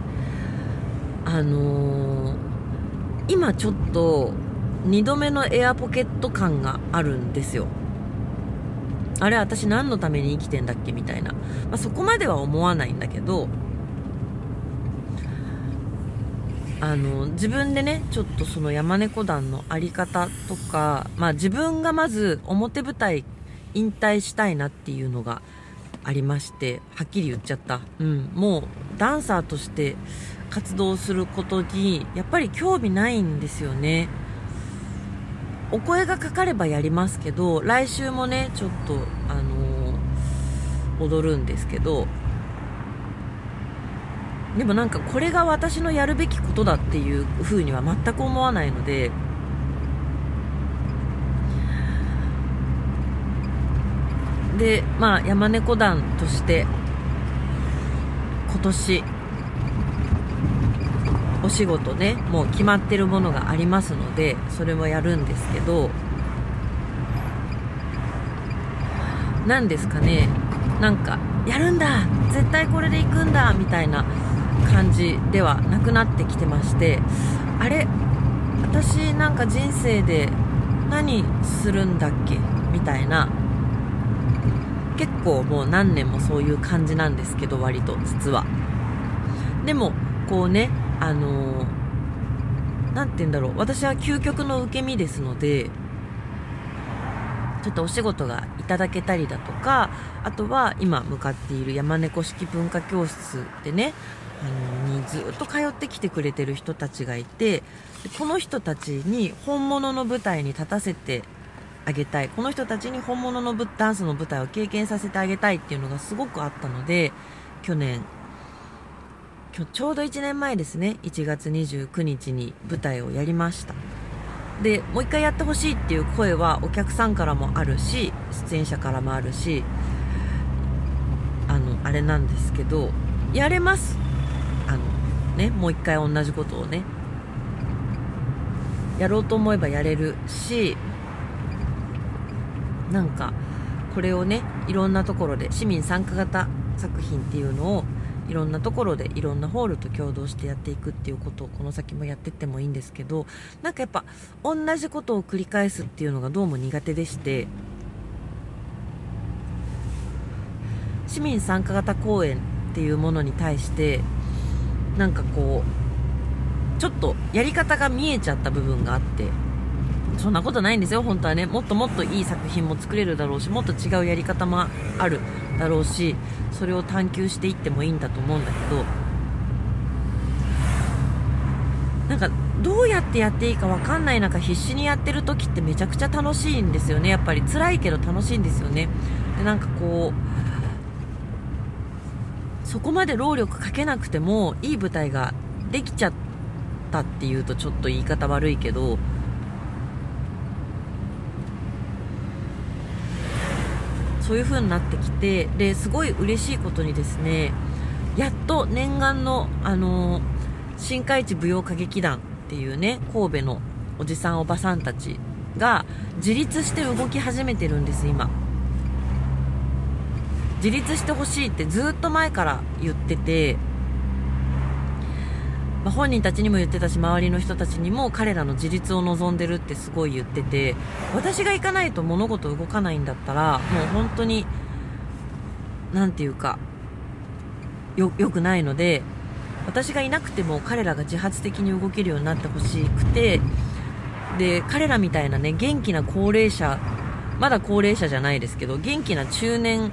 あのー、今ちょっと2度目のエアポケット感があるんですよ。あれ私何のために生きてんだっけみたいな、まあ、そこまでは思わないんだけどあの自分でねちょっとその山猫団の在り方とか、まあ、自分がまず表舞台引退したいなっていうのがありましてはっきり言っちゃった、うん、もうダンサーとして活動することにやっぱり興味ないんですよね。お声がかかればやりますけど来週もねちょっとあのー、踊るんですけどでもなんかこれが私のやるべきことだっていう風には全く思わないのでで、まあ、山猫団として今年お仕事ねもう決まってるものがありますのでそれもやるんですけど何ですかねなんかやるんだ絶対これで行くんだみたいな感じではなくなってきてましてあれ私なんか人生で何するんだっけみたいな結構もう何年もそういう感じなんですけど割と実は。でもこうねあの何て言うんだろう。私は究極の受け身ですのでちょっとお仕事がいただけたりだとかあとは今向かっている山猫式文化教室でねあのにずっと通ってきてくれてる人たちがいてこの人たちに本物の舞台に立たせてあげたい。この人たちに本物のダンスの舞台を経験させてあげたいっていうのがすごくあったので去年今日ちょうど1年前ですね。1月29日に舞台をやりました。でもう一回やってほしいっていう声はお客さんからもあるし出演者からもあるしあのあれなんですけどやれます。あのねもう一回同じことをね。やろうと思えばやれるしなんかこれをねいろんなところで市民参加型作品っていうのをいろんなところでいろんなホールと共同してやっていくっていうことをこの先もやってってもいいんですけどなんかやっぱ同じことを繰り返すっていうのがどうも苦手でして市民参加型公演っていうものに対してなんかこうちょっとやり方が見えちゃった部分があってそんなことないんですよ、本当はね。もっともっといい作品も作れるだろうし、もっと違うやり方もあるだろうし、それを探求していってもいいんだと思うんだけど、なんか、どうやってやっていいか分かんない中、必死にやってる時ってめちゃくちゃ楽しいんですよね。やっぱり辛いけど楽しいんですよね。で、なんかこう、そこまで労力かけなくても、いい舞台ができちゃったっていうとちょっと言い方悪いけど、そういう風になってきてですごい嬉しいことにですねやっと念願の、あのー、新海地舞踊歌劇団っていうね神戸のおじさんおばさんたちが自立して動き始めてるんです今。自立してほしいってずっと前から言っててまあ、本人たちにも言ってたし周りの人たちにも彼らの自立を望んでるってすごい言ってて私が行かないと物事動かないんだったらもう本当に何て言うかよよくないので私がいなくても彼らが自発的に動けるようになってほしくてで彼らみたいなね元気な高齢者まだ高齢者じゃないですけど元気な中年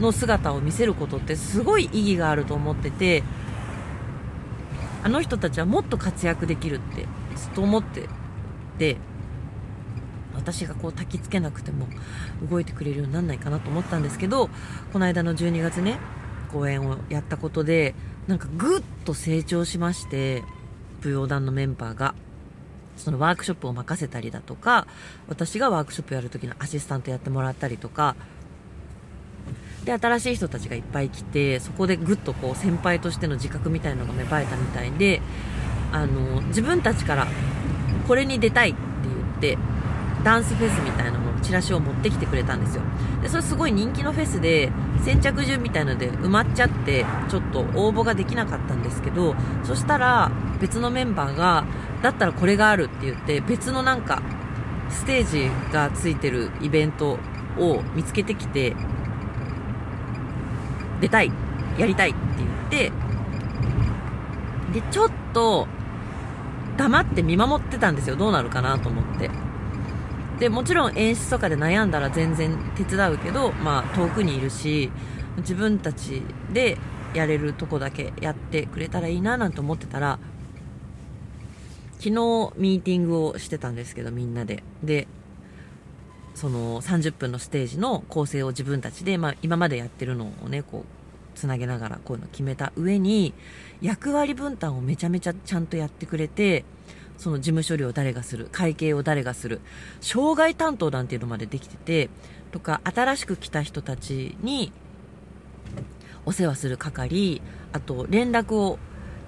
の姿を見せることってすごい意義があると思っててあの人たちはもっと活躍できるってずっと思ってで私がこう焚きつけなくても動いてくれるようにならないかなと思ったんですけどこの間の12月ね公演をやったことでなんかぐっと成長しまして舞踊団のメンバーがそのワークショップを任せたりだとか私がワークショップやる時のアシスタントやってもらったりとかで新しい人たちがいっぱい来てそこでぐっとこう先輩としての自覚みたいのが芽生えたみたいであの自分たちからこれに出たいって言ってダンスフェスみたいなのチラシを持ってきてくれたんですよ。でそれすごい人気のフェスで先着順みたいので埋まっちゃってちょっと応募ができなかったんですけどそしたら別のメンバーがだったらこれがあるって言って別のなんかステージがついてるイベントを見つけてきて出たい、やりたいって言って、で、ちょっと、黙って見守ってたんですよ。どうなるかなと思って。で、もちろん演出とかで悩んだら全然手伝うけど、まあ遠くにいるし、自分たちでやれるとこだけやってくれたらいいななんて思ってたら、昨日ミーティングをしてたんですけど、みんなで。で、その30分のステージの構成を自分たちで、まあ、今までやってるのをねこうつなげながらこういうの決めた上に役割分担をめちゃめちゃちゃんとやってくれてその事務処理を誰がする会計を誰がする障害担当なんていうのまでできててとか新しく来た人たちにお世話する係あと連絡を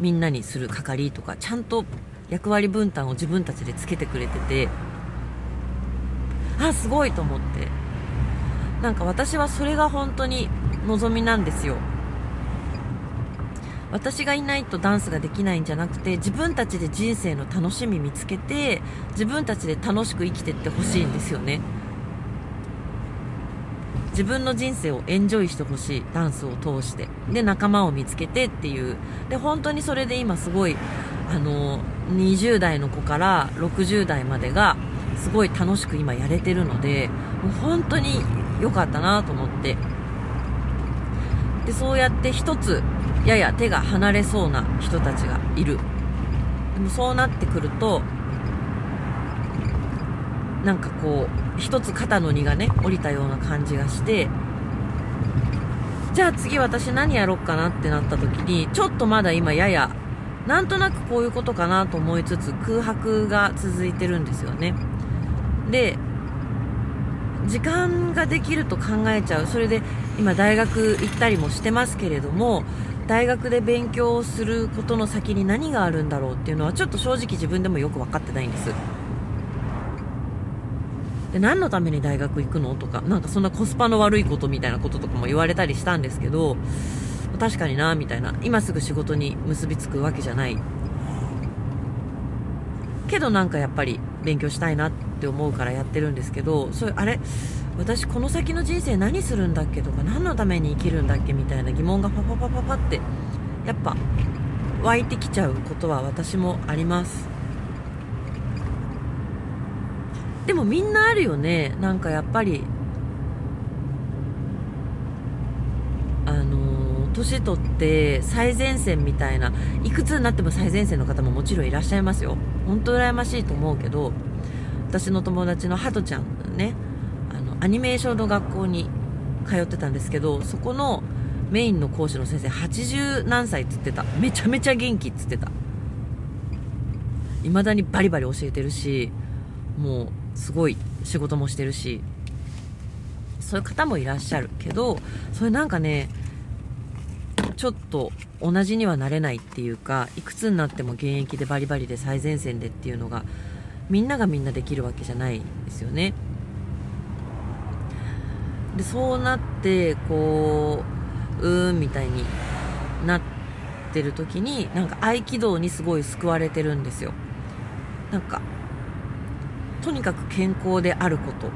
みんなにする係とかちゃんと役割分担を自分たちでつけてくれててあすごいと思って。なんか私はそれが本当に望みなんですよ。私がいないとダンスができないんじゃなくて自分たちで人生の楽しみ見つけて自分たちで楽しく生きてってほしいんですよね。自分の人生をエンジョイしてほしいダンスを通して。で仲間を見つけてっていう。で本当にそれで今すごいあの20代の子から60代までがすごい楽しく今やれてるのでもう本当に良かったなと思って。でそうやって一つやや手が離れそうな人たちがいる。でもそうなってくるとなんかこう一つ肩の荷がね降りたような感じがしてじゃあ次私何やろっかなってなった時にちょっとまだ今ややなんとなくこういうことかなと思いつつ空白が続いてるんですよね。で時間ができると考えちゃう。それで今大学行ったりもしてますけれども大学で勉強をすることの先に何があるんだろうっていうのはちょっと正直自分でもよく分かってないんです。で何のために大学行くのとかなんかそんなコスパの悪いことみたいなこととかも言われたりしたんですけど確かになみたいな。今すぐ仕事に結びつくわけじゃない。けどなんかやっぱり勉強したいなってって思うからやってるんですけどそれあれ私この先の人生何するんだっけとか何のために生きるんだっけみたいな疑問がパパパパパってやっぱ湧いてきちゃうことは私もあります。でもみんなあるよね。なんかやっぱりあの年取って最前線みたいないくつになっても最前線の方ももちろんいらっしゃいますよ。本当羨ましいと思うけど私の友達のハトちゃんねあのアニメーションの学校に通ってたんですけどそこのメインの講師の先生80何歳っつってた。めちゃめちゃ元気っつってた。未だにバリバリ教えてるしもうすごい仕事もしてるしそういう方もいらっしゃるけどそれなんかねちょっと同じにはなれないっていうかいくつになっても現役でバリバリで最前線でっていうのがみんながみんなできるわけじゃないですよね。でそうなってこううーんみたいになってる時になんか合気道にすごい救われてるんですよ。なんかとにかく健康であること。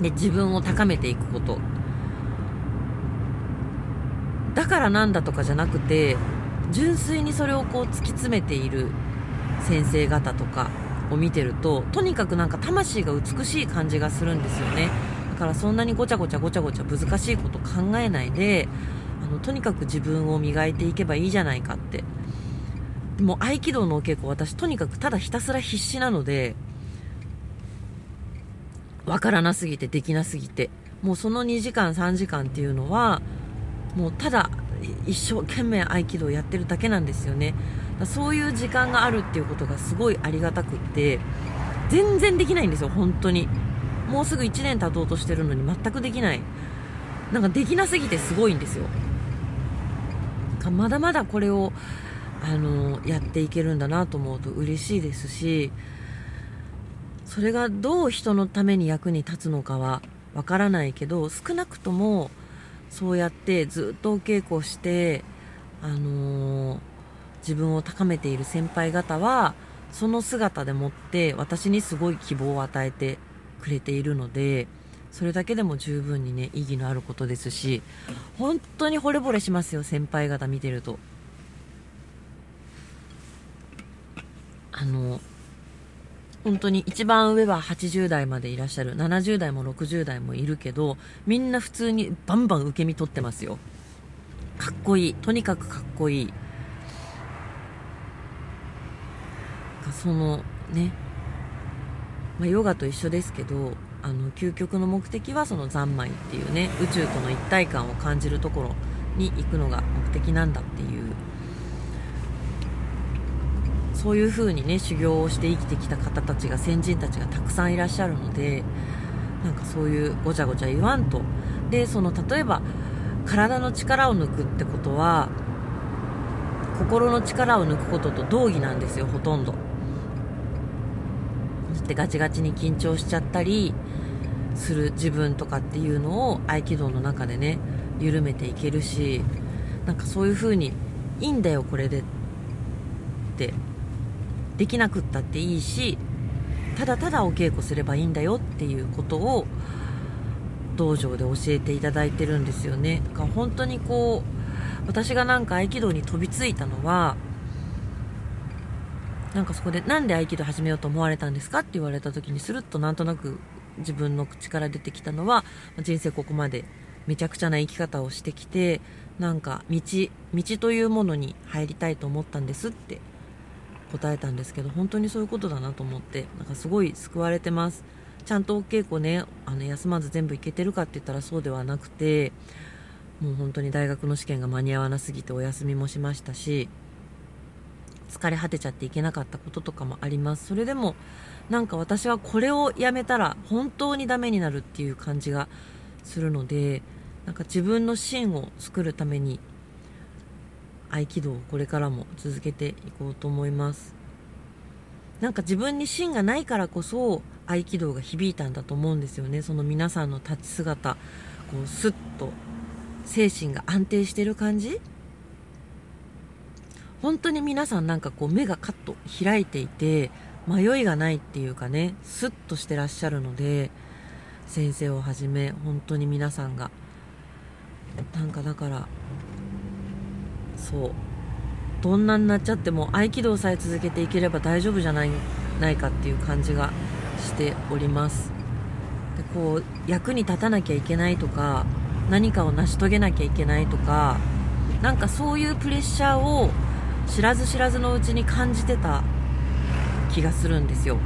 で自分を高めていくこと。だからなんだとかじゃなくて純粋にそれをこう突き詰めている先生方とかを見てるととにかくなんか魂が美しい感じがするんですよね。だからそんなにごちゃごちゃごちゃごちゃ難しいこと考えないであのとにかく自分を磨いていけばいいじゃないかって。もう合気道のお稽古私とにかくただひたすら必死なのでわからなすぎてできなすぎて。もうその2時間3時間っていうのはもうただ一生懸命合気道やってるだけなんですよね。そういう時間があるっていうことがすごいありがたくって全然できないんですよ本当に。もうすぐ1年経とうとしてるのに全くできない。なんかできなすぎてすごいんですよ。まだまだこれをあのやっていけるんだなと思うと嬉しいですしそれがどう人のために役に立つのかはわからないけど少なくともそうやってずっとお稽古して、あのー、自分を高めている先輩方はその姿でもって私にすごい希望を与えてくれているのでそれだけでも十分にね意義のあることですし本当に惚れ惚れしますよ先輩方見てると。あの本当に一番上は80代までいらっしゃる70代も60代もいるけどみんな普通にバンバン受け身取ってますよ。かっこいい。とにかくかっこいい。そのね、まあ、ヨガと一緒ですけどあの究極の目的はその三昧っていうね宇宙との一体感を感じるところに行くのが目的なんだっていうそういう風にね修行をして生きてきた方たちが先人たちがたくさんいらっしゃるのでなんかそういうごちゃごちゃ言わんと。でその例えば体の力を抜くってことは心の力を抜くことと同義なんですよほとんど。ってガチガチに緊張しちゃったりする自分とかっていうのを合気道の中でね緩めていけるしなんかそういう風にいいんだよこれでってできなくったっていいしただただお稽古すればいいんだよっていうことを道場で教えていただいてるんですよね。だから本当にこう私がなんか合気道に飛びついたのはなんかそこでなんで合気道始めようと思われたんですかって言われた時にスルッとなんとなく自分の口から出てきたのは人生ここまでめちゃくちゃな生き方をしてきてなんか道道というものに入りたいと思ったんですって答えたんですけど本当にそういうことだなと思ってなんかすごい救われてます。ちゃんとお稽古ねあの休まず全部行けてるかって言ったらそうではなくてもう本当に大学の試験が間に合わなすぎてお休みもしましたし疲れ果てちゃっていけなかったこととかもあります。それでもなんか私はこれをやめたら本当にダメになるっていう感じがするのでなんか自分の芯を作るために合気道をこれからも続けていこうと思います。なんか自分に芯がないからこそ合気道が響いたんだと思うんですよね。その皆さんの立ち姿こうスッと精神が安定してる感じ。本当に皆さんなんかこう目がカッと開いていて迷いがないっていうかねスッとしてらっしゃるので先生をはじめ本当に皆さんが。なんかだからそう。どんなになっちゃっても合気道さえ続けていければ大丈夫じゃないないかっていう感じがしております。でこう役に立たなきゃいけないとか何かを成し遂げなきゃいけないとかなんかそういうプレッシャーを知らず知らずのうちに感じてた気がするんですよ、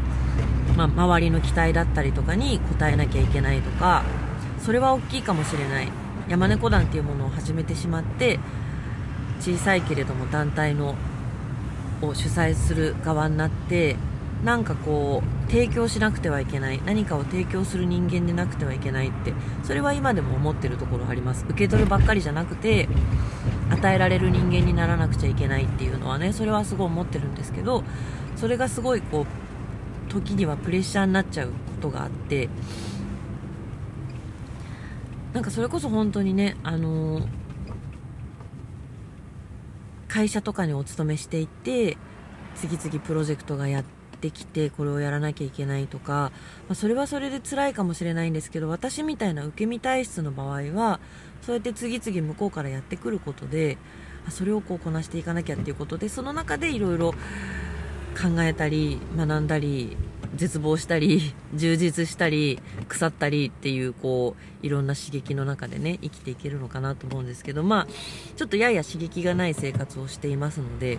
まあ、周りの期待だったりとかに応えなきゃいけないとかそれは大きいかもしれない。山猫団っていうものを始めてしまって小さいけれども団体のを主催する側になってなんかこう提供しなくてはいけない。何かを提供する人間でなくてはいけないってそれは今でも思ってるところあります。受け取るばっかりじゃなくて与えられる人間にならなくちゃいけないっていうのはねそれはすごい思ってるんですけどそれがすごいこう時にはプレッシャーになっちゃうことがあってなんかそれこそ本当にねあのー会社とかにお勤めしていて次々プロジェクトがやってきてこれをやらなきゃいけないとか、まあ、それはそれで辛いかもしれないんですけど私みたいな受け身体質の場合はそうやって次々向こうからやってくることでそれをこうこなしていかなきゃっていうことでその中でいろいろ考えたり学んだり絶望したり充実したり腐ったりっていうこういろんな刺激の中でね生きていけるのかなと思うんですけどまあちょっとやや刺激がない生活をしていますので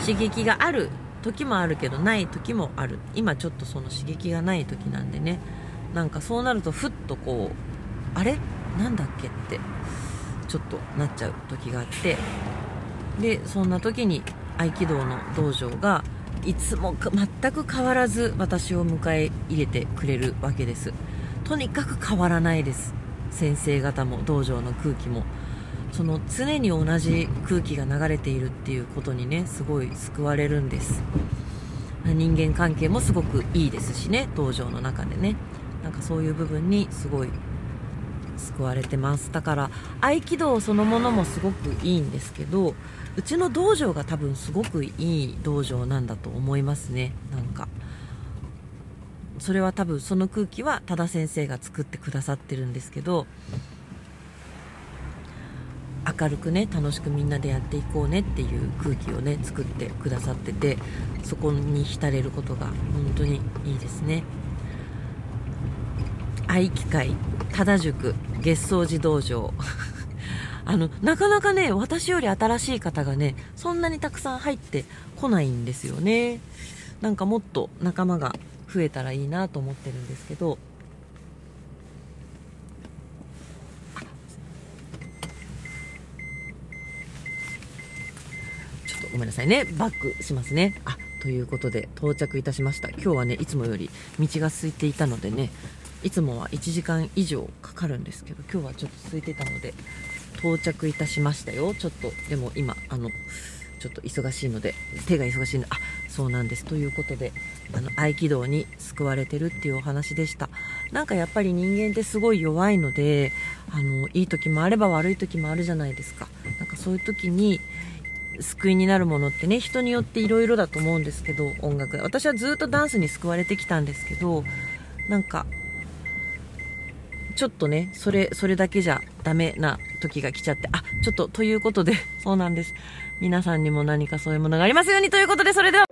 刺激がある時もあるけどない時もある。今ちょっとその刺激がない時なんでねなんかそうなるとふっとこうあれ？なんだっけってちょっとなっちゃう時があってでそんな時に合気道の道場がいつも全く変わらず私を迎え入れてくれるわけです。とにかく変わらないです。先生方も道場の空気も。その常に同じ空気が流れているっていうことにねすごい救われるんです。人間関係もすごくいいですしね道場の中でね。なんかそういう部分にすごい救われてます。だから合気道そのものもすごくいいんですけどうちの道場が多分すごくいい道場なんだと思いますね。なんか。それは多分その空気は多田先生が作ってくださってるんですけど明るくね楽しくみんなでやっていこうねっていう空気をね作ってくださっててそこに浸れることが本当にいいですね。愛機会多田塾月草寺道場。<laughs> あのなかなかね私より新しい方がねそんなにたくさん入ってこないんですよね。なんかもっと仲間が増えたらいいなと思ってるんですけど。ちょっとごめんなさいね。バックしますね。あということで到着いたしました。今日はねいつもより道が空いていたのでねいつもは1時間以上かかるんですけど今日はちょっと空いてたので到着いたしましたよ。ちょっとでも今あのちょっと忙しいので手が忙しいのであそうなんです。ということであの合気道に救われてるっていうお話でした。なんかやっぱり人間ってすごい弱いのであのいい時もあれば悪い時もあるじゃないですか。なんかそういう時に救いになるものってね人によっていろいろだと思うんですけど音楽。私はずっとダンスに救われてきたんですけどなんかちょっとね、それ、それだけじゃダメな時が来ちゃって、あ、ちょっと、ということで、<laughs> そうなんです。皆さんにも何かそういうものがありますようにということで、それでは、